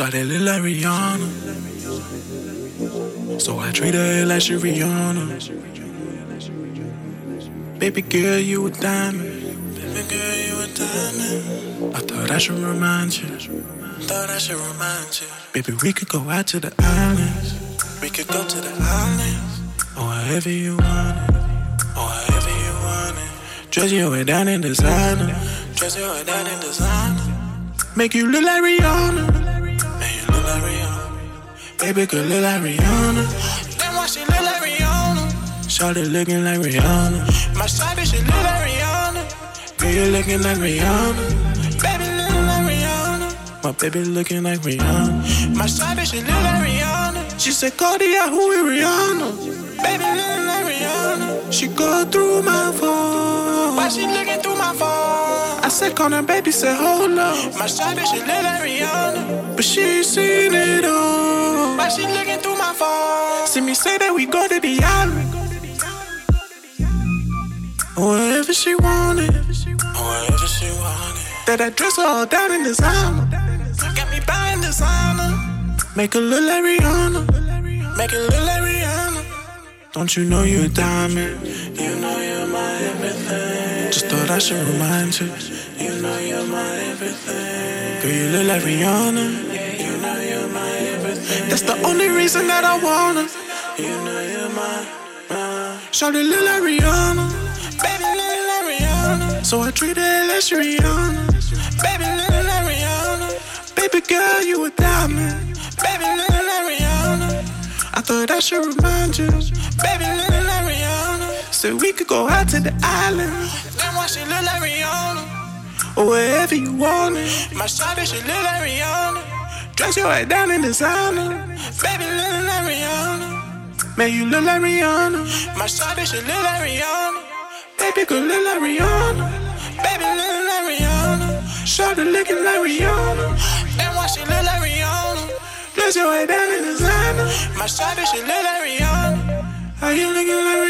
Shawty look like Rihanna. So I treat her like she Rihanna. Baby girl, you a diamond. Baby girl, you a diamond. I thought I should remind you. Thought I should remind you. Baby, we could go out to the islands. We could go to the islands. Or wherever you want it. Or wherever you want it. Dress you way down in designer. Dress you way down in designer. Make you look like Rihanna. Baby could look like Rihanna. Then why she look like Rihanna? Shawty looking like Rihanna. My shawty she look like Rihanna. Girl you looking like Rihanna. Baby looking like Rihanna. My baby looking like Rihanna. My shawty she look like Rihanna. She said Cartier who is Rihanna? Baby looking like Rihanna. She go through my phone. Why she looking through my phone? I said call her baby said hold up. My shawty she look like Rihanna. But she seen it all. She looking through my phone? See me say that we go to the island. Wherever she wanted, wherever she wanted. That I dress all down in designer. Got me buying designer. Make her look like Rihanna. Make her look like Rihanna. Don't you know you're a diamond? You know you're my everything. Just thought I should remind you. You know you're my everything. Girl, you look like Rihanna. Yeah, You know you're. That's the only reason that I wanna. You know you're my, my. Shawty like Rihanna. Baby like Rihanna. So I treat her like Rihanna. Baby like Rihanna. Baby girl, you a diamond. Baby like Rihanna. I thought I should remind you. Baby like Rihanna. So we could go out to the island. Then why she look like Rihanna? Or wherever you want it. My shawty she look like Rihanna. Dress your head down in designer. Baby look like Rihanna. Man, you look like Rihanna. My shawty she look like Rihanna. Baby could look like Rihanna. Baby look like Rihanna. Shawty looking like Rihanna. Then why she look like Rihanna? Dress your head down in designer. My shawty she look like Rihanna. Are you looking like Rihanna?